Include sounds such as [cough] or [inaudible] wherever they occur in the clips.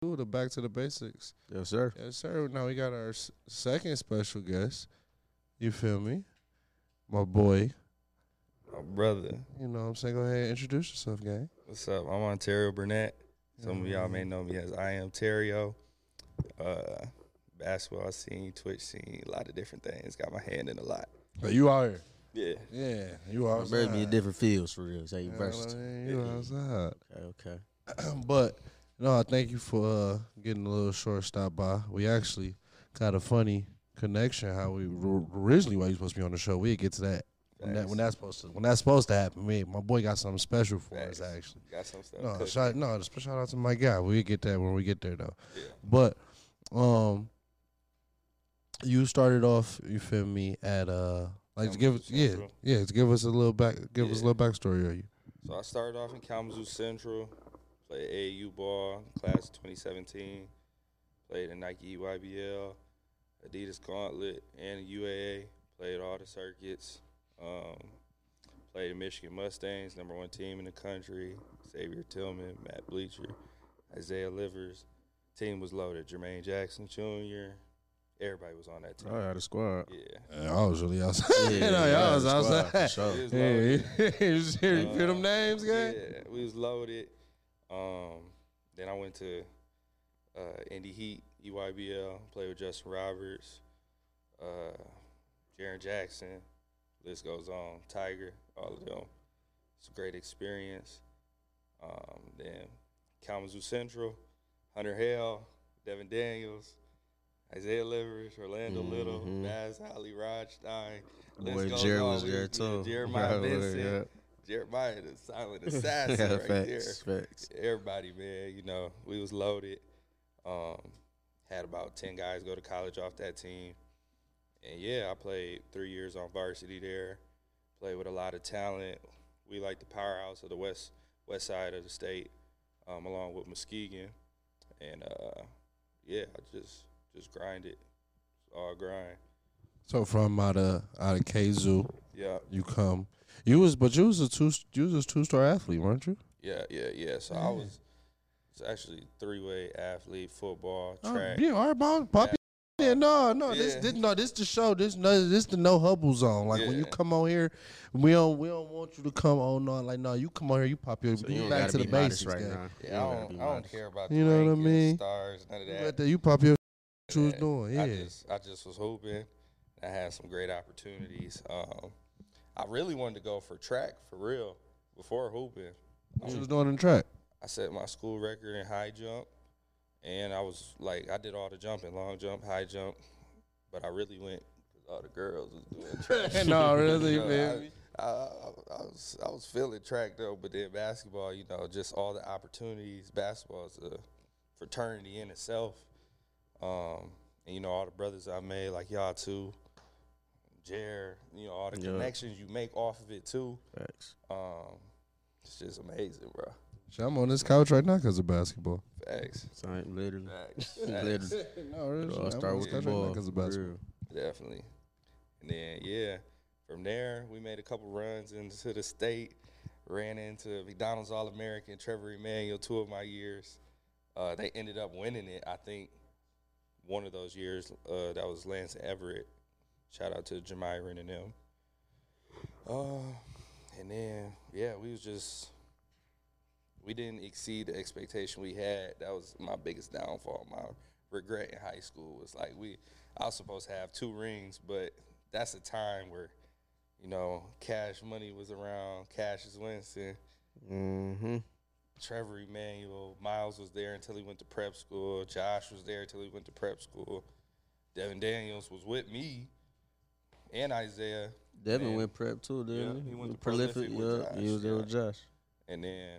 do the back to the basics. Yes, sir. Yes, sir. Now we got our s- second special guest. You feel me? My boy. My brother. You know what I'm saying? Go ahead and introduce yourself, gang. What's up? I'm Ontario Burnett. Some of y'all may know me as I am Tario. Uh, basketball scene, Twitch scene, a lot of different things. Got my hand in a lot. But you out here. Yeah. Yeah, you are. Better outside. be in different fields for real. So you You know what I versatile. mean? You outside. Okay, okay. [clears throat] but no, I thank you for uh, getting a little short stop by. We actually got a funny connection. How we originally why you supposed to be on the show. We'll get to that when that when that's supposed to when that's supposed to happen. Me, my boy got something special for Facts. us actually. Got some stuff. No, shout no, just shout out to my guy. We get that when we get there though. Yeah. But um, you started off. You feel me at uh. Like to give us, yeah, yeah, to give us a little back, give us a little backstory of you. So I started off in Kalamazoo Central, played AAU ball, class 2017, played in Nike EYBL, Adidas Gauntlet, and UAA. Played all the circuits. Um, played in Michigan Mustangs, number one team in the country. Xavier Tillman, Matt Bleacher, Isaiah Livers. Team was loaded. Jermaine Jackson Jr. Everybody was on that team. I had a squad. Yeah. Yeah, I was really outside. Yeah, [laughs] no, yeah, y'all was outside. sure. [laughs] Yeah, you just hear, them Uh, names, guy? Yeah, we was loaded. Um, then I went to uh, Indy Heat, EYBL, played with Justin Roberts, uh, Jaren Jackson, list goes on, Tiger, all of them. It's a great experience. Um, then Kalamazoo Central, Hunter Hale, Devin Daniels, Isaiah Livers, Orlando Little, Mhm. Baz Holly, Rod Stein. list Boy, goes Jared on. was there too. [laughs] Jeremiah Vincent. Yeah. Jeremiah the silent [laughs] assassin Yeah, right facts, facts. Everybody, man, you know, we was loaded. Um, had about ten guys go to college off that team. And yeah, I played three years on varsity there. Played with a lot of talent. We like the powerhouse of the west west side of the state, um, along with Muskegon. And uh, yeah, I just just grinded. It's all grind. So from out of out of KZoo, Yeah. you come. You was, but you was a two, you was a two star athlete, weren't you? Yeah, yeah, yeah. So I was it's actually three way athlete, football, Oh, track. yeah, all right, Bob, pop. Yeah, no, no, this, Yeah. this, no, this the show. This, no, this the no hubble zone. Like when you come on here, we don't, we don't want you to come on. No, like no, you come on here, you pop your, So you you back gotta the be basics, right gang. now. Yeah, I don't, I don't care about You know what I mean? stars, none of You that. let that- You pop your what you was Yeah, I just, I just was hoping. I had some great opportunities. Um, I really wanted to go for track for real before hooping. What you was doing in track. I set my school record in high jump, and I was like, I did all the jumping, long jump, high jump, but I really went because all the girls was doing [laughs] track. no, really, [laughs] You know, man. I, I, I was I was feeling track though, but then basketball, you know, just all the opportunities. Basketball is a fraternity in itself, um, and you know all the brothers I made, like y'all too, Jer, you know all the Yeah. connections you make off of it too. Facts. Um, it's just amazing, bro. Shit, I'm on this couch right now because of basketball. Facts, So I ain't literally. facts, Literally. facts. [laughs] no, really, It shit, all I'm start on with this the couch right now ball. 'cause of basketball. real. Definitely. And then yeah, from there we made a couple runs into the state. Ran into McDonald's All American Trevor Emanuel two of my years. Uh, they ended up winning it. I think one of those years uh, that was Lance Everett. Shout out to Jamiron and them. Uh, and then yeah, we was just we didn't exceed the expectation we had. That was my biggest downfall. My regret in high school was like we I was supposed to have two rings, but that's a time where, you know, cash money was around, Cassius Winston, Mm-hmm. Trevor Emanuel, Miles was there until he went to prep school, Josh was there until he went to prep school, Devin Daniels was with me, and Isaiah, Devin Man. went prep too, didn't Yeah, he? he went to prolific. Prolific with Yeah, he was there yeah. with Josh. and then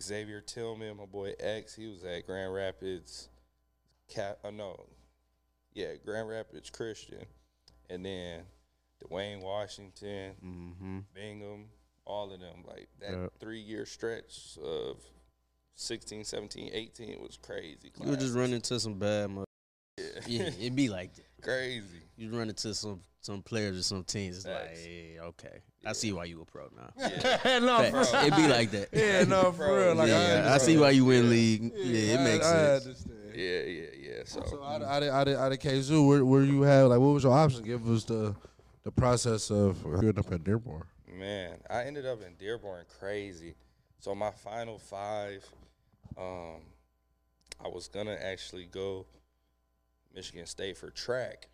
Xavier Tillman, my boy X, he was at Grand Rapids, Cap, uh, no, yeah, Grand Rapids Christian, and then Duane Washington, Mm-hmm. Bingham, all of them. Like that Yep. three year stretch of 16, 17, 18 was crazy. You would just classes. run into some bad mother. Yeah. Yeah, it'd be like that. [laughs] crazy. You'd run into some some players or some teams. It's like, Facts. yeah, okay, I see why you a pro now. [laughs] [laughs] no, Facts. It be like that. [laughs] Yeah, no, for real. Like, yeah, I, I, see why you win league. Yeah, it I- makes I sense. understand. Yeah, yeah, yeah. So, So out of, out of, out of, out of KZoo, where, where you have like, what was your option? Give us the the process of getting up at Dearborn. Man, I ended up in Dearborn crazy. So my final five, um, I was gonna actually go Michigan State for track.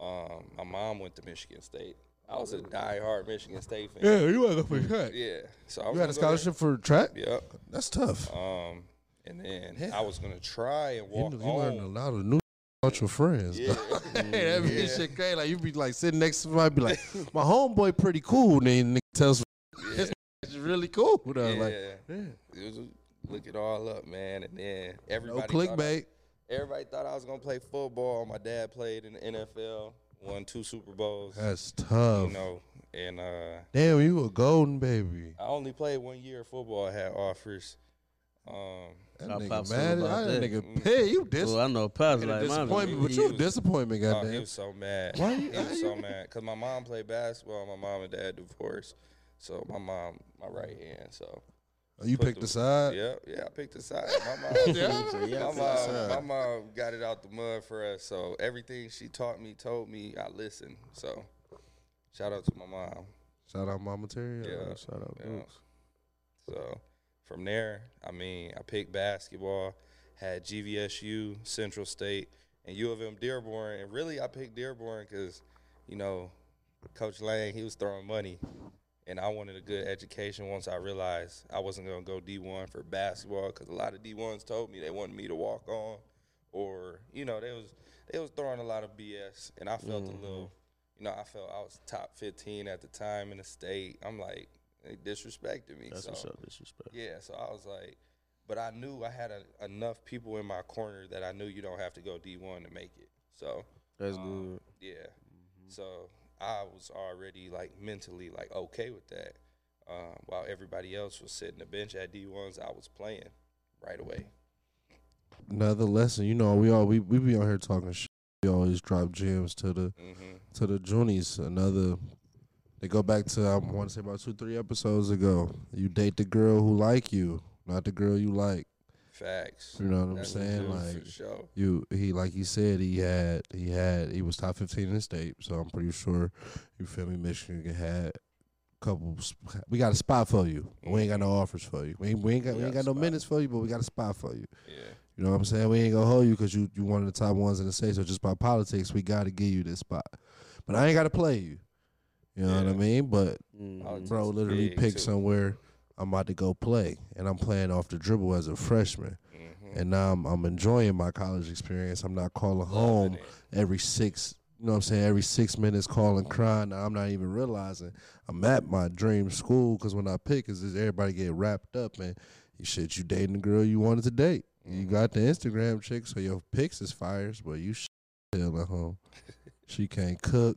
Um, my mom went to Michigan State. I was a diehard Michigan State fan. Yeah, you want to go for track. Yeah. So I was You had a scholarship for track. there. Yep. That's tough. Um, and then Yeah. I was gonna try and You, walk kn- you learned a lot of new about your friends. Yeah. [laughs] hey, that be Yeah. shit crazy. Like you be like sitting next to somebody, be like, my homeboy pretty cool. And then nigga tells [laughs] yeah. this is really cool. Though. yeah. Like, yeah. It was look it all up, man. And then No everybody thought I- clickbait. Everybody thought I was gonna play football. My dad played in the NFL, won two Super Bowls. That's tough. You know, and uh, Damn, you a golden baby. I only played one year of football. I had offers. Um, That nigga Pops mad. I, that that? nigga, hey, you dis- Well, I know Pops like disappointment, but you a was- disappointment, oh, he was so mad. Why he was so mad because my mom played basketball. My mom and dad divorced, so my mom, my right hand. So Oh, you picked the- the side. yeah, yeah, I picked a side. My mom, [laughs] [laughs] Yeah. My mom, my mom got it out the mud for us. So everything she taught me, told me, I listened. So shout out to my mom. Shout out Mama Terry. Yeah. Shout out Yeah. Brooks. So from there, I mean, I picked basketball, had GVSU, Central State, and U of M Dearborn. And really, I picked Dearborn because, you know, Coach Lang, he was throwing money. And I wanted a good education once I realized I wasn't going to go D1 for basketball because a lot of D1s told me they wanted me to walk on or, you know, they was they was throwing a lot of BS. And I felt a little, you know, I felt I was top 15 at the time in the state. I'm like, they disrespected me. That's so. what's up, disrespect. Yeah, so I was like, but I knew I had a, enough people in my corner that I knew you don't have to go D1 to make it. So, That's um, good. yeah. So I was already like mentally like okay with that. Um, while everybody else was sitting the bench at D1s, I was playing right away. Another lesson, you know, we all we, we be on here talking shit. We always drop gems to the hmm to the Junies. Another they go back to I want to say about two, three episodes ago. You date the girl who like you, not the girl you like. Facts. You know what I'm saying? Like sure. you he like he said he had he had he was top 15 in the state so i'm pretty sure you feel me michigan had a couple we got a spot for you we ain't got no offers for you we ain't, we ain't got, we We ain't got got no minutes for you but we got a spot for you Yeah. you know what i'm saying we ain't gonna hold you because you you one of the top ones in the state so just by politics we gotta give you this spot but i ain't gotta play you you know what i mean but. Politics bro literally pick too. somewhere i'm about to go play and i'm playing off the dribble as a freshman hmm and now I'm, I'm enjoying my college experience. I'm not calling home every six, you know what I'm saying, every six minutes calling crying. Now I'm not even realizing I'm at my dream school because when I pick, is everybody get wrapped up and you shit, you dating the girl you wanted to date. You got the Instagram chick, so your pics is fires, but you still at home. [laughs] she can't cook.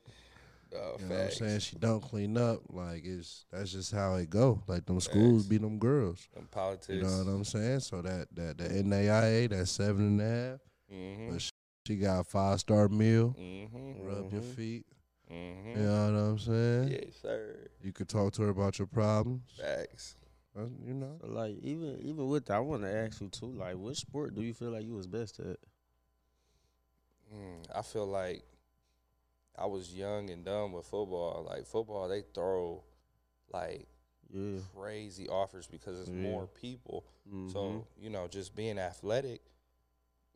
Oh, You know what I'm saying? She don't clean up. Like it's that's just how it go. Like them schools Facts. be them girls. Them politics. You know what I'm saying? So that that the NAIA, that seven and a half. Mm-hmm. But sh- she got a five star meal. Mm-hmm. Rub your Mhm. feet. Mm-hmm. You know what I'm saying? Yes, sir. You could talk to her about your problems. Facts. Uh, You know. So, like even even with that, I want to ask you too. Like, what sport do you feel like you was best at? Mm, I feel like I was young and dumb with football. Like football, they throw like Yeah. crazy offers because it's Yeah. more people. Mhm. So you know, just being athletic,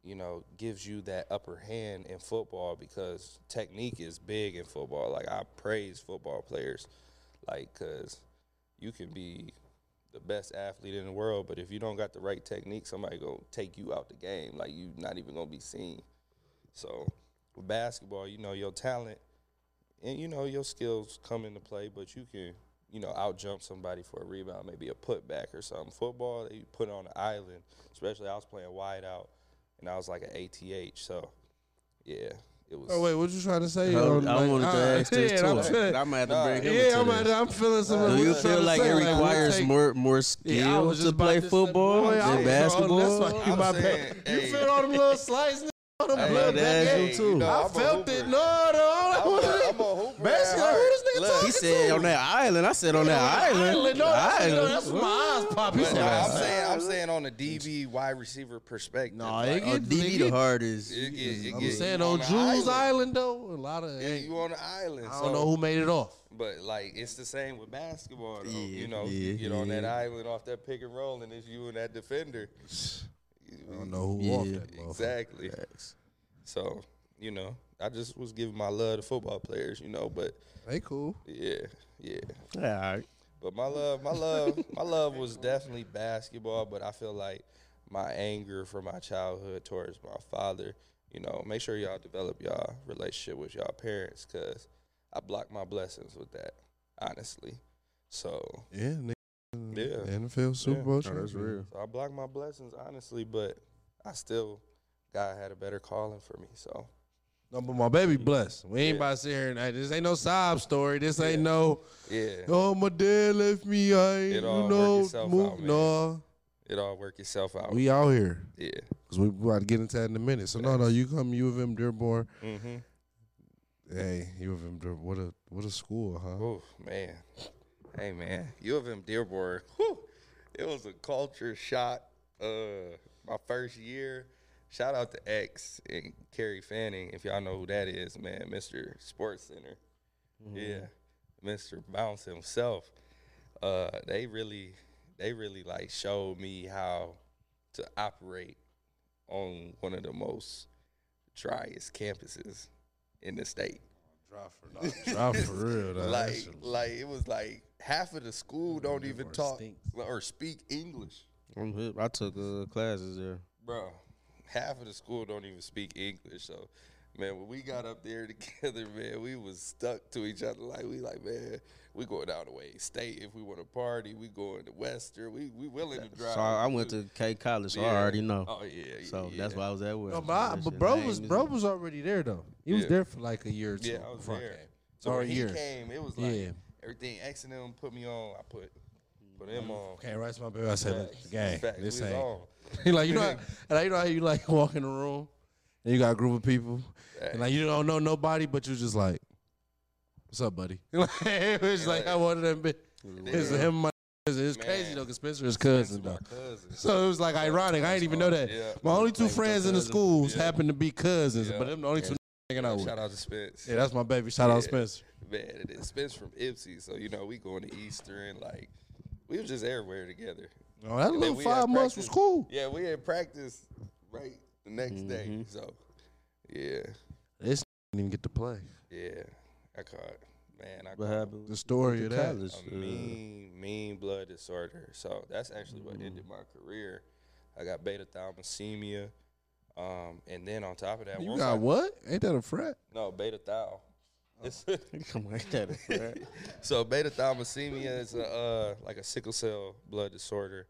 you know, gives you that upper hand in football because technique is big in football. Like I praise football players, like because you can be the best athlete in the world, but if you don't got the right technique, somebody gonna take you out the game. Like you're not even gonna be seen. So with basketball, you know your talent and you know your skills come into play, but you can you know out jump somebody for a rebound, maybe a putback or something. Football, they put on the island. Especially I was playing wide out, and I was like an ATH. So yeah, it was. Oh wait, what you trying to say? I, Um, I like, wanted to uh, ask this yeah, too. I'm I'm saying- gonna have to Nah, bring him yeah, I'm, into at. I'm feeling some. Do of Do you feel like it requires take- more more Yeah, skill was to play football than basketball? Oh, that's why you my saying, bad. You feel all them little slices? Them I blood love to back ask game. you too. know, I I'm felt it. hooper. No, no. I'm a- this I'm a hooper Basically, at who this nigga heart. talking He said to? on that island. I said on that island. Island. No, that's, Island. no, that's what my eyes pop. He said, no, I'm saying I'm saying on the DB wide receiver perspective. No, Nah, like, it Oh, get- DB the hardest. it get- it I'm get- saying you on the Jules Island. though, a lot of Yeah, you on the island. I don't know who made it off. But like it's the same with basketball though. Yeah, you know, yeah, you get on that island off that pick and roll and it's you and that defender. [sighs] [laughs] I don't know who Yeah, walked that motherfucker. Exactly. Facts. So, you know, I just was giving my love to football players, you know, but They cool. yeah, yeah. Yeah, all right. But my love, my love, my love was definitely basketball. But I feel like my anger from my childhood towards my father, you know, make sure y'all develop y'all relationship with y'all parents, cause I blocked my blessings with that, honestly. So, Yeah, nigga. Yeah. NFL Super Yeah. Bowl. No, that's real. so I blocked my blessings, honestly. But I still, God had a better calling for me. So No, but my baby blessed. We ain't Yeah. about to sit here and hey, this ain't no sob story. This ain't Yeah. no yeah, oh my dad left me. I ain't It you all work know itself move. out, man. no, it all worked itself out. we out here yeah. because we about to get into that in a minute. So no, no, you come U of M Dearborn. Mm-hmm. Hey, U of M Dearborn. What a what a school, huh? Oh man, hey man, U of M Dearborn. Whew, it was a culture shock. Uh, my first year. Shout out to X and Kerry Fanning, if y'all know who that is, man, Mr. Sports Center. Yeah, Mr. Bounce himself. Uh, they really, they really like showed me how to operate on one of the most driest campuses in the state. Drop for [laughs] no, drop for real. Though. Like shit like it was like half of the school don't even Or talk stinks. or speak English, I'm hip. I took uh, classes there. bro. Half of the school don't even speak English. So, man, when we got up there [laughs] together, man, we was stuck to each other. Like we like, man, we going down the Wayne State if we want to party. We going to Western. We we willing to drive. So I, I went to K College, so I already know. Oh yeah. yeah so yeah. that's why I was at West. No, but, I, but bro was bro was already there though. He was there for like a year or two. Yeah, I was before there. came. So or when a he year. came, it was like Yeah. everything X and them put me on. I put put him mm. on. Okay, right, my baby. I said, Facts. gang, Facts. We this was ain't. [laughs] He like you know, [laughs] how, and you know how you like walk in the room, and you got a group of people, and like you don't know nobody, but you just like, "What's up, buddy?" [laughs] It was like I wanted them. Be, it's him. My, it's it's Man. crazy though, cause Spencer is cousin though. So it was like ironic. I didn't even know that. Yeah. My only two friends in the cousin. schools Yeah. happen to be cousins, Yeah. but them the only two hanging out with. Shout out to Spence. Yeah, that's my baby. Shout out Yeah. Spencer. Man, it is Spence from Ypsi, so you know we going to Eastern. Like we was just everywhere together. Oh, that And then little we five months was practice- cool. Yeah, we had practice right the next Mm-hmm. day. So yeah, This didn't even get to play. yeah, I caught man. I What caught happened? The story of that. college? a Uh, mean, mean blood disorder. So that's actually what ended my career. I got beta thalassemia. Um, and then on top of that, You once got I- what? Ain't that a frat? No, beta thal. It's [laughs] Come on, that is [laughs] right. so beta thalassemia is a uh, like a sickle cell blood disorder,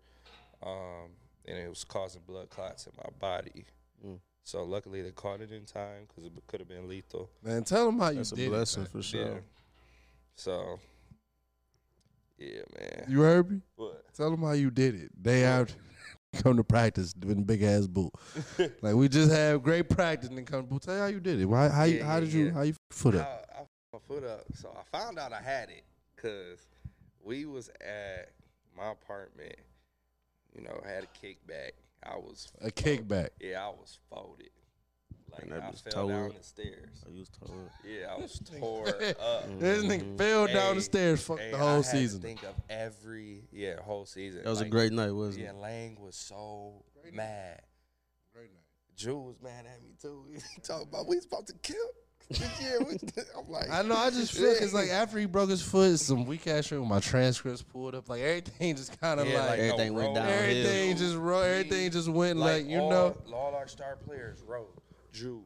um, and it was causing blood clots in my body. Mm. So luckily they caught it in time because it could have been lethal. Man, tell them how you That's a blessing it. for Yeah. sure. So yeah, man. You heard me? What? Tell them how you did it. Day out, [laughs] come to practice with a big ass boot. [laughs] like we just have great practice and then come. Well, tell you how you did it. Why? How? you Yeah, how yeah, did you? yeah. How you foot up? I, I put my foot up. So I found out I had it because we was at my apartment. You know, had a kickback. I was A kickback. Yeah, I was folded. Like And that I was fell down tore. the stairs. I used to. Yeah, I was [laughs] tore up. This nigga mm-hmm. fell down the stairs. Fuck Hey, the I whole had to season. think of every yeah whole season. That was a great night, wasn't Yeah, it? Yeah, Lang was so mad. Great Drew was mad at me too. [laughs] He talking about we supposed to kill. Yeah, I'm like, I know. I just feel it's like after he broke his foot, some weak ass shit with my transcripts pulled up. Like everything just kind of Yeah, like, like, no, Everything went roll. downhill. everything just ro- everything just went like, you all, know. all our star players wrote Drew,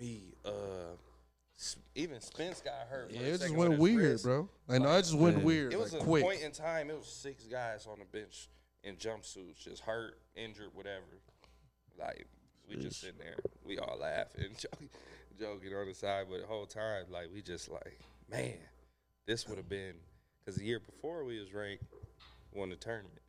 me, uh, even Spence got hurt. Yeah, it just went weird, wrist. bro. Like no, it just went Yeah. weird. It was like, a quick. point in time. It was six guys on the bench in jumpsuits, just hurt, injured, whatever. Like we just sitting there, we all laughing, [laughs] joking, joking on the side, but the whole time, like we just like, man, this would have been because the year before we was ranked, won the tournament.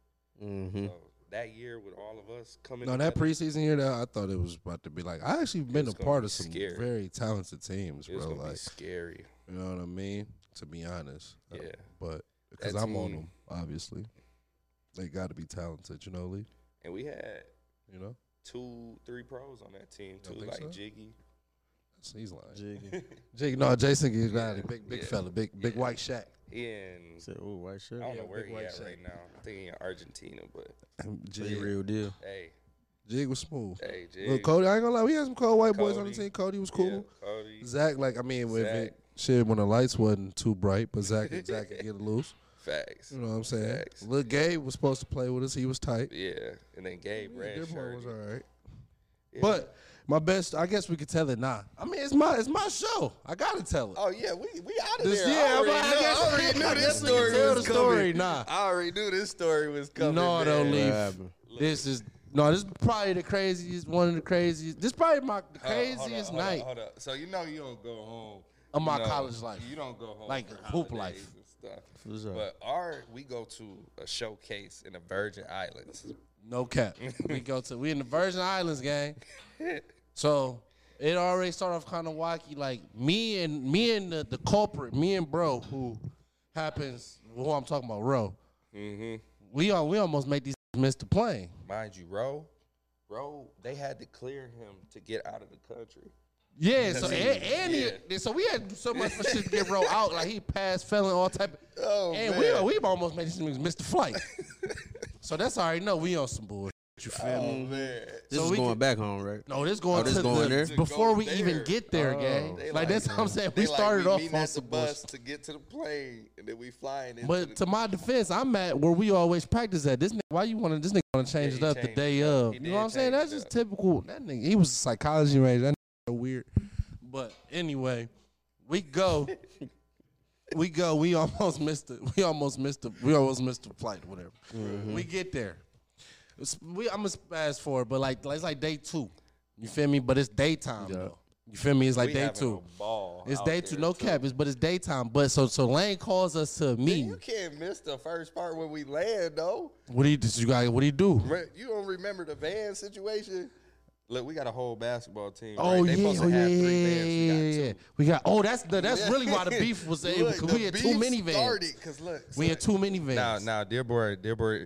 Mm-hmm. So that year with all of us coming. No, that preseason year, that I thought it was about to be like. I actually been a part be of some scary. very talented teams, it was bro. gonna be Like, scary. you know what I mean? To be honest, Uh, Yeah. But because I'm on them, obviously, they got to be talented. You know, Lee. And we had You know, two, three pros on that team Don't too, like so? Jiggy. He's lying. Jiggy. [laughs] Jake, no, Jason Gigliotti, big big Yeah. fella, big big Yeah. white Shaq. He in Said, "Ooh, white shirt." I don't Yeah, know where big he at Shaq. right now. I think he in Argentina, but [laughs] So Jig, real deal. hey, Jig was smooth. hey, Jig. Look, Cody, I ain't gonna lie, we had some cold white boys on the team. Cody was yeah, cool. Cody. Zach, like I mean, with it, shit when the lights wasn't too bright, but Zach [laughs] Zach could get it loose. Facts. You know what I'm saying? Facts. Lil Gabe was supposed to play with us. He was tight. Yeah, and then Gabe Yeah, red Dearborn shirt. was all right. Yeah. But my best, I guess we could tell it now. I mean, it's my it's my show. I gotta tell it. Oh yeah, we we out of This- there. yeah, I already, I know, guess- I already knew I this guess we can story tell was the story. coming. Nah. I already knew this story was coming. No, man. don't leave. This is no. This is probably the craziest, one of the craziest. This is probably my the Hold craziest hold hold night Hold up. So you know you don't go home of my know, college life. You don't go home Like hoop life. and stuff. But our we go to a showcase in the Virgin Islands. No cap. we go to we in the Virgin Islands gang. [laughs] So it already started off kind of wacky. Like me and me and the, the culprit, me and bro, who happens who I'm talking about, Ro. Mm-hmm. We all we almost made these miss the plane. Mind you, Ro, Ro, they had to clear him to get out of the country. Yeah, [laughs] so Yeah. and, and he, so we had so much for shit to get Ro out. Like he passed, fell, and all type. Of, Oh and man. we we almost made these niggas miss the flight. [laughs] so that's already know we on some bullshit. You feel oh me? man. This So is we going can- back home, right? No, this going Oh, this to going the, there? To before go we even get there, Oh. gang. They Like, that's what I'm saying. they We like, started we off on the bus bullshit. to get to the plane, and then we flying But the to my defense, I'm at where we always practice at. This nigga, why you want to? This nigga want to change Yeah, it up the day up. of. He You know what I'm saying? That's just typical. That nigga, he was a psychology major. That nigga so weird. But anyway, we go. [laughs] we go. We almost missed it. We almost missed the. We almost missed the flight. Whatever. Mm-hmm. We get there. It's- we, I'm gonna fast forward, but like it's like day two. You feel me? But it's daytime Yeah. though. You feel me? It's like we day two. a ball It's day two, no too. cap. It's, but it's daytime. But so so Lane calls us to Man, meet. you can't miss the first part when we land, though. What do you do? You got what do you do? You don't remember the van situation? Look, we got a whole basketball team. Oh right? They yeah, oh yeah, have yeah, yeah. We yeah, got two. We got. Oh, that's the that's [laughs] really why the beef was able Look, because we had beef too many vans. Started because look, We had too many vans. Now, now, dear boy, dear boy,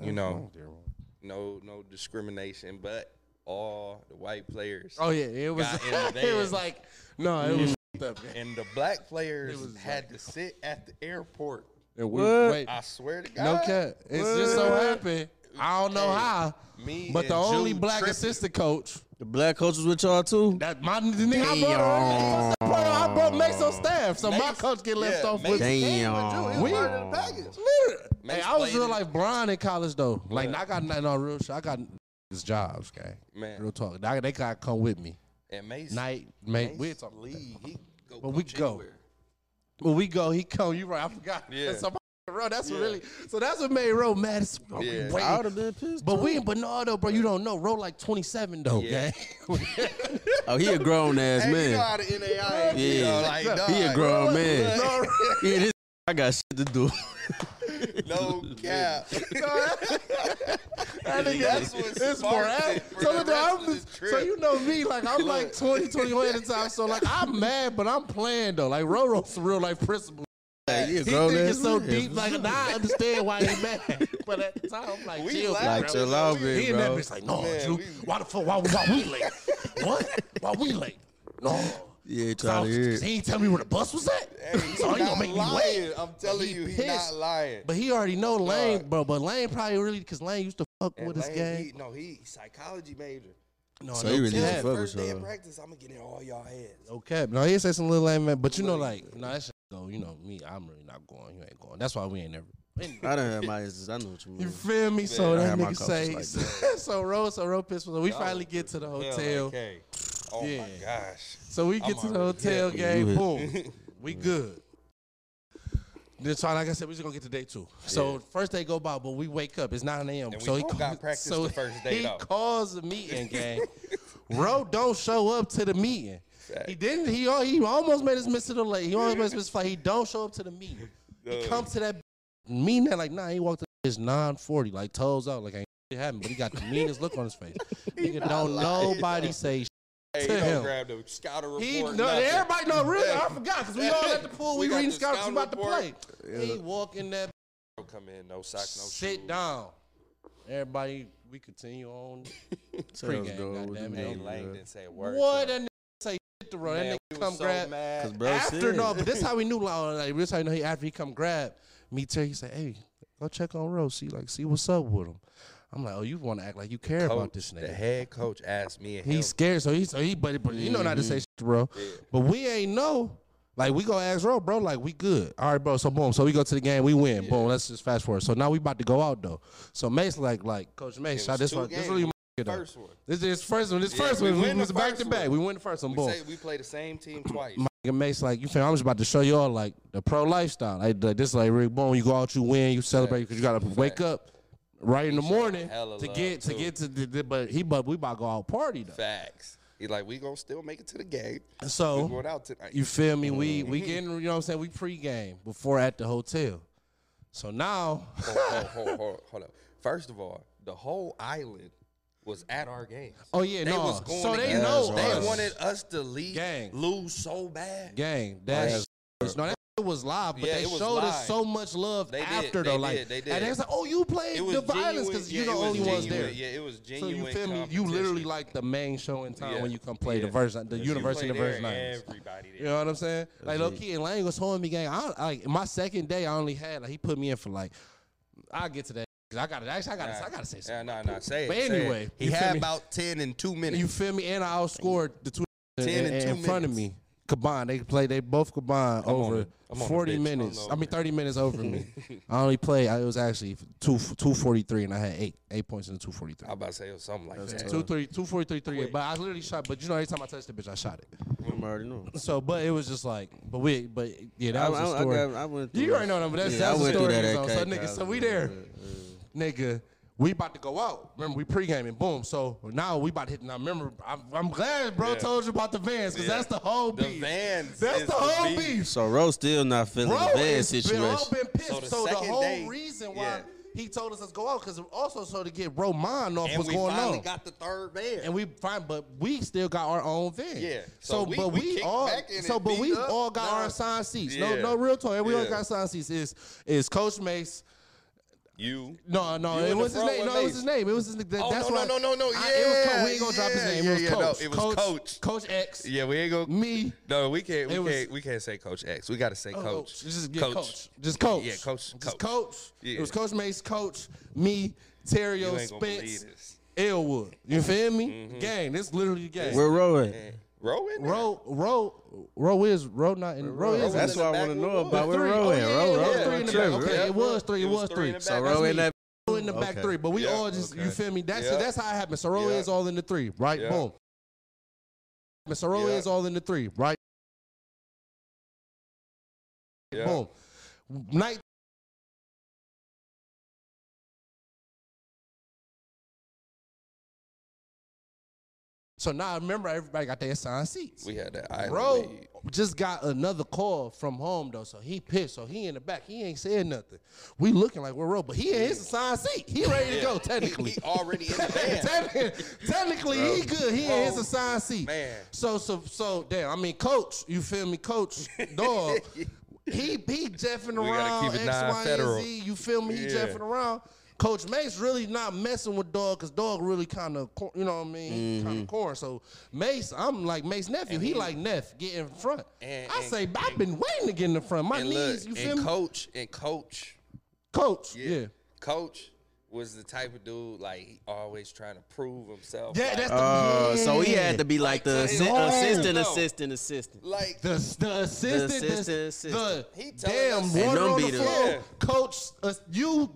you know, dear Lord. no, no discrimination, but all the white players Oh yeah, it was. Got in [laughs] the it was like no, it was up. and the black players was had to sit at the airport. And we, What? wait, I swear to God, no cap. It's just so What? happened. I don't know Hey, how, me but and the only Jude black tripping. assistant coach. The black coach was with y'all too. That my the nigga I brought, I brought, I brought Mace on staff, so my Mace- coach get left yeah, off Mace with. came with you. He was We- part of the package. Mace Hey, I was played real in- like Brian in college though. Like Yeah. I got nothing on real shit. I got his jobs, gang. Man. Real talk. They, they gotta come with me. And Mace, Night, mate. Mace We talking. league, he go But we coach go. anywhere. When we go, he come. You right? I forgot. Yeah. [laughs] So, bro, that's what Yeah. really. So that's what made Ro mad. as- bro, Yeah. wait. I would have been pissed. But too. we, but no, though, bro. You don't know. Ro like 27 though, Yeah. gang. [laughs] oh, he a grown ass Hey, you know man. how the NAI, you Yeah. know, like, dog, He a grown look, man. No, [laughs] Yeah, this, I got shit to do. [laughs] No cap. That nigga, That's what it's sparked more. it So, the look, rest I'm of the just- so you know me, like I'm like Look. 20, 21 at the time. So like I'm mad, but I'm playing though. Like Roro's real life principle. Hey, he He grown think it's so man. deep. Like now I understand why he mad, [laughs] but at the time I'm like, We chill, laugh. Like, bro. chill out, He big He in that bitch like, no, Man, Drew, we- why the fuck, why, why we late? [laughs] what? Why we late? No. [laughs] Yeah, he trying to was- hear. 'cause he ain't tell me where the bus was at. Hey, so he gonna make me lying. wait. I'm telling He you, he's not lying. But he already know Lane, bro. But Lane probably really because Lane used to fuck And with his Lane, gang. He, no, he psychology major. no, So no he really cap. used to fuck First day of practice, I'm gonna get in all y'all heads. No cap. No, he said some little lame man. But you know, like, no, that shit go. You know me. I'm really not going. You ain't going. That's why we ain't never. I don't have my instance. I know what you mean. You feel me? So I that had my nigga coaches say. like [laughs] so Ro, so Ro pissed. So we finally get to the hotel. okay. Oh Yeah. my gosh. So we get I'm to the already hotel game. You Boom. [laughs] we good. Then so like I said, we just gonna get to day two. So Yeah. first day go by, but we wake up. It's 9 a.m. And we so he both got practice so the first day, He though. calls the meeting gang. [laughs] Ro don't show up to the meeting. He didn't. He he almost made us miss it late. He almost made us miss the flight. He don't show up to the meeting. He Dog. comes to that meeting at like nine. He walked It's 940, like toes out, like ain't shit happened, but he got the [laughs] meanest look on his face. [laughs] Nigga, don't nobody say Hey, to he don't him. grab the scouter report. He, no, nothing. everybody know really. I forgot because we all at the [laughs] pool. We, We reading scouts scout about to report. play. He walk in that, Don't come in, no socks, no sit shoes. down. Everybody, we continue on So that pregame. Goddamn the it. Hey, number, Lang didn't say a word. What to that him. nigga say shit to run. Man, That nigga come so grab. mad. Cause bro after said- no, but this how we knew. Like, like, this how we know he after he come grab me. Terry, he said, "Hey, go check on Rose. See, like, see what's up with him." I'm like, "Oh, you want to act like you care about Coach, this The head coach asked me and him. He's scared, so he so he but, but you know not to Mm-hmm. say shit, bro. But we ain't know. Like we go ask bro, bro, like we good. All right, bro. So boom. So we go to the game, we win. Boom. Let's just fast forward. So now we about to go out though. So Mace like like Coach Mace, It shot was this one. This really The though. first one. This is first one. This Yeah, first we one win was back to back. one. We win the first one. We, Boom. say we play the same team twice. My nigga Mace like you feel I'm just about to show y'all like the pro lifestyle. Like, like, this is like Rick Boom. You go out, you win, you celebrate because you gotta wake up right in the morning hella to love, get to too. get to the, the- but he but we about to go out party though. Facts. He's like, we gonna still make it to the game. We So going out tonight. you feel me? We we mm-hmm. getting you know what I'm saying. We pregame before at the hotel. So now hold, hold, hold, hold, hold up. First of all, the whole island was at our game. Oh yeah, They no. was going so they get know. They us. wanted us to leave, Gang. lose so bad. gang. That shit- no, that shit was live, but Yeah, they it was showed us so much love They did, after they though. did, like, they did. and they was like, "Oh, you played It was the violence because yeah, you it the was only ones there." Yeah, it was genuine. So you feel me? You literally like the main show in town Yeah, when you come play the yeah. version, the University of play the Version there, Nines. Everybody there. You know what I'm saying? Like low key, and Lang was holding me gang. I, like my second day, I only had like he put me in for like. I'll get to that. 'Cause I gotta actually I gotta I gotta say something. Nah, nah, nah. Say it. But say it. anyway, he you feel had me? about ten in two minutes. You feel me? And I outscored the two 10 in, and in, two in front of me. Combined, they played. They both combined I'm on over it. I'm on it, 40 bitch. I'm minutes. over I mean, it. 30 minutes over me. [laughs] I only played. I, it was actually two 243, and I had eight eight points in the 243. I about to say it was something like that. Two, three, 243, three. But I literally shot. But you know, every time I touched the bitch, I shot it. I'm already know. So, but it was just like, but we, but yeah, that I, was I, a I, story. got, I went through You already know that, but that's, Yeah, that's I the went through story. that So, at so K nigga, so College, we yeah, there, yeah, nigga. We about to go out. Remember, we pre-gaming. Boom. So now we about to hit. Now remember, I'm, I'm glad bro Yeah. told you about the vans because Yeah. that's the whole The beef. Vans That's is the the whole beef. beef. So Rose still not feeling Bro, the van it's been, situation. all been pissed. So So the the, whole day- reason why yeah. he told us let's go out because also so to get bro mind off And what's going on. And we finally got the third van. and we fine, but we still got our own van. Yeah. So, So we- but we we, all back in so but we up. all got Nah. our assigned seats. No, Yeah. no real talk. We all got assigned seats. Is is Coach Mace? You. No, no, You it was his name. No, it was his name. It was his. That, Oh, that's no, why no, no, no, no. I- it was Coach. yeah, We ain't gonna drop his name. yeah, it was yeah, no, Coach. it was Coach. Coach. Coach X. Yeah, we ain't go. Me. No, we can't. We It was- can't. We can't say Coach X. We got to say Oh, Coach. Just, yeah, coach. Just coach. Yeah, Coach- Just Coach. coach. Yeah. It was Coach Mace, Coach, me, Tario, You ain't gonna believe Spence. Elwood. You feel me? Mm-hmm. Gang. This literally the gang. Where Rose at? Row in there. Row, row, row is row not in row is. That's what I want to know Wood. about. Where three. Rose Oh, at? yeah, Rose, yeah, Rose yeah, three three in in the the back. back. Okay, Yeah, it was three. It it was was three three. in the So back. Rose That's in that. In the back three, but we Yeah. all just you feel me? That's Yeah. that's how it happened. So row Yeah. is all in the three, right? Yeah. Boom. So row Yeah. is all in the three, right? Yeah. Boom. Night. So now I remember, everybody got their assigned seats. We had that island Bro lead. just got another call from home though, so he pissed. So he in the back, he ain't saying nothing. We looking like we're row, but he in his assigned seat. He ready to go technically. He already in the [laughs] van. technically, Bro. he good. He in his Oh, assigned seat. man. So so so damn. I mean, coach, you feel me, coach? [laughs] Dog. he he jeffing around X, Y, and. Z. You feel me? He Yeah. jeffing around. Coach Mace really not messing with Dog because Dog really kind of, you know what I mean? Mm-hmm. Kind of corn. So Mace, I'm like Mace nephew. He, like Neff, get in front. And- I and- say, I've been waiting to get in the front. My knees, look, you feel and me? coach and coach. Coach, Yeah. yeah. Coach was the type of dude like he always trying to prove himself. Yeah, like, that's the Uh, so he had to be like the Like, assi- tell assistant, no. assistant, assistant. like The, the assistant, the, assistant, the, assistant. He telling damn us- And water them on be the the- floor. Yeah. Coach, uh, you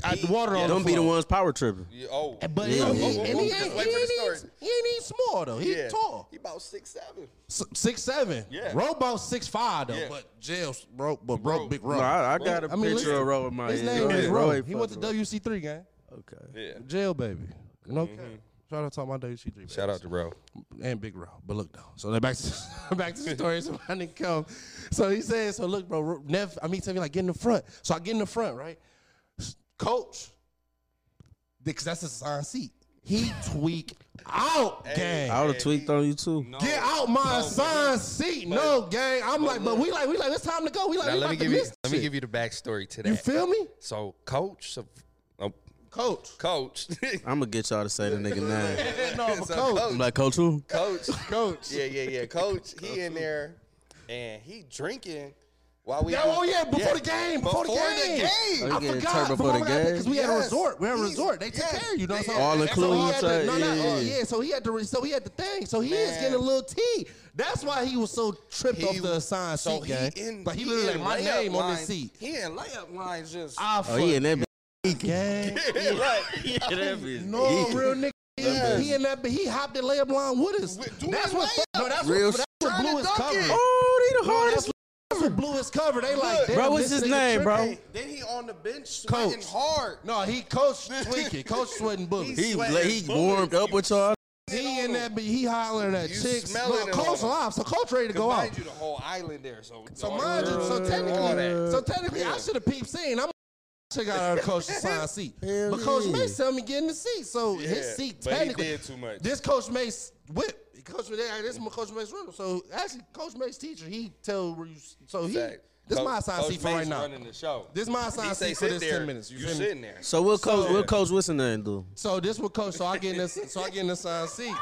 got the water Yeah, on don't floor. be the ones power tripping. Yeah, oh, eh, But Yeah. he, he, Oh, oh, and he, just ain't, wait he, for the ain't, story. even- he ain't even small though. He yeah. tall, He about six seven. S- six seven. Yeah. Ro about six five though, Yeah. but jail, bro, but bro, Bro. big No, Ro. I, I got a I mean, picture listen, of Ro in my His head. name Go is ahead. Ro. He went to fucking WC three gang. Okay. Yeah. Jail baby. No mm-hmm. cap. Shout out to all my WC three. Shout out to bro. and Big Ro. But look though, so then back to [laughs] back to the story. So my nigga come, so he said, so look, bro, Neff, I mean, tell me like get in the front. So I get in the front, right? Coach, because that's his assigned seat. He tweak out, gang. I would have tweaked on you too. No. Get out my No, assigned he- seat. but- no, gang. I'm but like, but look. we like, we like, it's time to go. We like, Now we let about me to give you miss let me shit. give you the backstory to that. You feel me? So coach, so, oh, Coach. coach, [laughs] I'm gonna get y'all to say the nigga name. [laughs] no, but So [laughs] coach. I'm like, coach who? coach, Coach. yeah, yeah, yeah, coach. He in there and he drinking while we. Yeah, oh yeah, before the game, before, Before the the game. game. Oh, you I getting forgot before the game? because we had a resort. We had a resort. They took yes. care of you. know what They- saying? All that's inclusive So he had to, type, no, not, yeah. oh, yeah. So he had to. So he had the thing. So he is getting a little tea. That's why he was so tripped He- off the assigned so seat, he gang. in, But he literally like my layup name on this seat. He in layup lines just. I Oh, he in that. fuck, gang. like, [laughs] Yeah, [laughs] that bitch. No Yeah. real nigga. Yes. He in that, but he hopped the layup line with us. With- That's what. No, that's what. That's what trying blew his cover. Oh, he the hardest. That's, that's what blew his cover. They like, Look. damn, Bro, what's his name, bro? tripping. then he on the bench Coach. sweating hard. No, he coach tweaking. Coach sweating bullets. He sweating he bullets. warmed up with y'all. He in that, but he hollering at You chicks. smell No, it coach all. alive, so coach ready to go out. Mind you, the whole island there. So, So mind you, so technically, so technically, I should have peeped seen. I'm check out our coach's assigned [laughs] seat, Hell but Coach yeah. Mace tell me get in the seat. So Yeah, his seat but he technically, did too much. this Coach Mace whip. Coach, this is my Coach Mace rental. So actually, Coach Mace teacher, he tell where you. So he, Fact. this Coach- my assigned seat for right now. Running the show. This my He assigned seat for this there, ten minutes. You, You sitting there. So what coach? So- what coach Wilson then do? So this what coach. So I get in this. So I get in the assigned seat.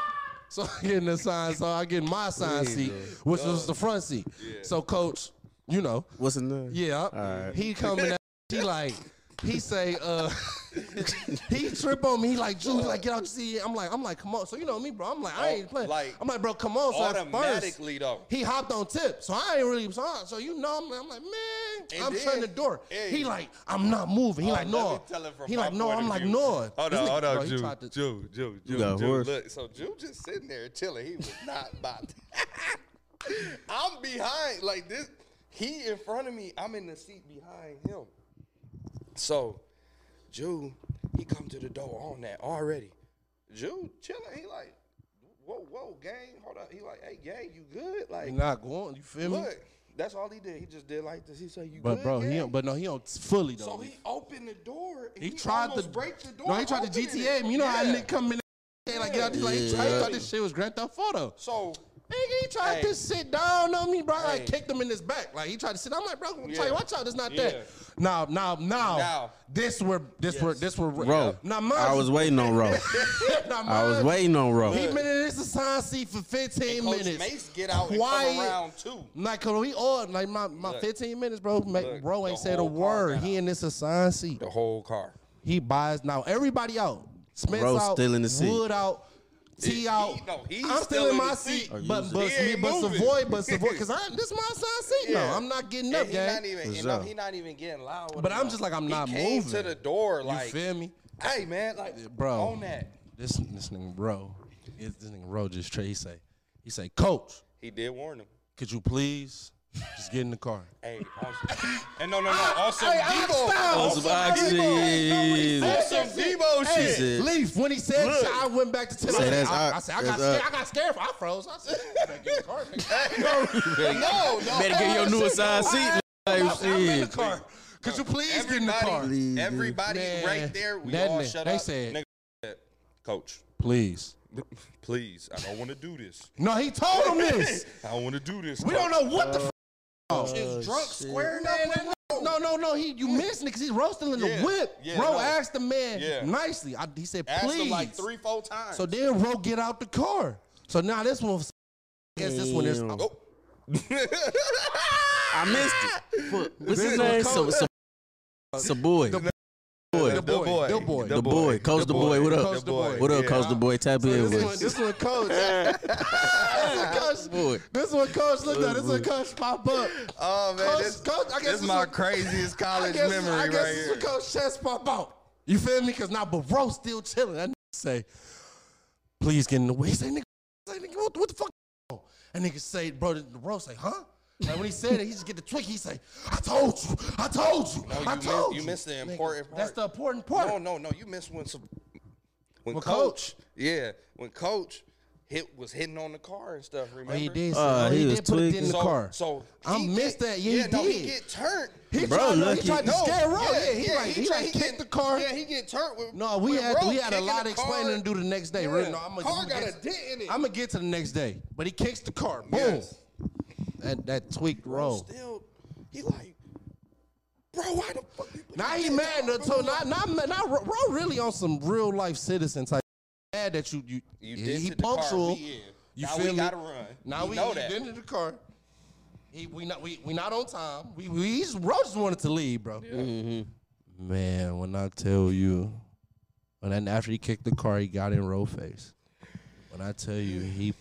So I get in the assigned. So I get my assigned seat, which was the front seat. So coach, you know, What's his name? yeah, right. he coming. At, he like. He say, uh, [laughs] he trip on me. He like, Jude, like, get out your seat. I'm like, I'm like, come on. So you know me, bro. I'm like, I ain't playing. Like, I'm like, bro, come on. So at first, Automatically though. he hopped on tip, so I ain't really. So, I- so you know, I'm, I'm like, man, And I'm then- shutting the door. hey. He like, I'm not moving. He Oh, like, let no. tell it He like, no. I'm like, no. Hold on, nigga- hold on, he Jew, tried to- Jew, Jew, Jew, Jew. Look, so Jew just sitting there chilling. He was not about. To. [laughs] I'm behind, like this. He in front of me. I'm in the seat behind him. So, Jew, he come to the door on that already. Jew chilling. He like, whoa, whoa, gang, hold up. He like, hey, gang, you good? Like, He not going. You feel me? look. That's all he did. He just did like this. He said, "You But good?" bro, he don't, but no, he don't fully though. So he opened the door. And he, he, tried to break the door. No, he tried to GTA him. You know how Yeah. nigga come in there, like get out there, like he tried, he thought this shit was Grand Theft Auto. So Nigga, he tried Hey. to sit down on me, bro. I like kicked him in his back. Like he tried to sit. I'm like, bro, tell Yeah. you, watch out. It's not Yeah. that. Now, now, now, Now. This where, this where, Yes. this where. Ro. Now, mine, I was waiting on Ro. [laughs] now, I was waiting on Ro. He been in this assigned seat for 15 and Coach minutes. Mace get out and Quiet. come around too. Like, cause we all like my, my Look. 15 minutes, bro. Look, bro ain't said a word. He in this assigned seat. The whole car. He buys now. Everybody out. Smith Bro out. still in the seat. Wood out. T He- out. he- no, he's I'm still still in in my seat, seat. but He but, ain't but moving. Savoy, but [laughs] Savoy, because I this is my assigned seat now. Yeah. I'm not getting up, he gang. not even, For you he not even getting loud. But I'm just like, I'm he not came moving. to the door You like, feel me, hey man, like, bro? on that. This this nigga bro, this this nigga bro just straight. He say, he say, Coach, He did warn him. could you please just get in the car? Hey, on- and no, no, no, on some Hey, I Debo, style. On some oxy. Debo Hey, shit. said- Leaf, when he said Look. I went back to tell Say him. I, up. I said, I got, scared. I got scared. I froze. I said, you better get in the car. nigga. [laughs] No, no, Better get your new shit, assigned no, seat. I- Like, I'm in the car. Could you please get in the car? Please, everybody Man, right there, we that all nigga- shut they up. said- Nigga said, Coach, Please. [laughs] please, I don't want to do this. No, he told him this. [laughs] I don't want to do this. We don't know what the uh, f- Is drunk shit. squaring Man, up? that- no, no, no. He you missed it because he's roasting in the Yeah, whip. yeah, Bro no. asked the man Yeah. nicely. I, he said, Asked please. him like three, four times. So then Ro get out the car. So now this one, I guess this one is. Damn. oh. [laughs] [laughs] I missed it. What- What's This his one name? coach- So, so, so boy. The- boy. The boy, the boy. The boy. Coach the boy. What up? Coach the boy. What up, Coach the boy? Tap in This with one, this one, coach. [laughs] this one, coach. Boy. This one, coach. Look at this one, coach. Pop up. Oh man, Coach, this, coach. I guess this this is my craziest I college guess, memory I guess right this here. coach chest pop out. You feel me? Cause now, but bro still chilling. That nigga say, please get in the way. He say, nigga, say, nigga what, what the fuck? And nigga say, bro, the bro say, huh? Like when he said it, he just get the twig. He say, "I told you, I told you, No, I you told miss- you missed the Nigga, part. That's the important part. No, no, no. You missed when some when When coach, yeah, when coach hit was hitting on the car and stuff. Remember? Oh, he did. Uh, oh, he, he was did put it in the so, car. So I missed get- that. Yeah, he yeah, no, he get turned. He Bro, tried, to, he tried to No, scare Ro. Yeah, he yeah, like he, tried- like he kicked the car. Yeah, he get turned with. No, we with had Ro we had a lot of explaining to do the next day. Yeah. Really, no, I'm gonna, Car I'm got gonna a get, dent in it. I'm gonna get to the next day, but he kicks the car. Boom. Yes. That that tweaked Bro, roll. still, he like, bro, why the fuck? Now he mad. the though, So not not not Ro Ro really on some real life citizen type. Mad that you you, You he, did he to the car punctual. we in. You now feel we me? gotta run. Now we, know we that. get into the car. He we not we we not on time. We we just, Ro just wanted to leave, bro. Mm-hmm. Man, when I tell you, when then after he kicked the car, he got in row face. When I tell you, he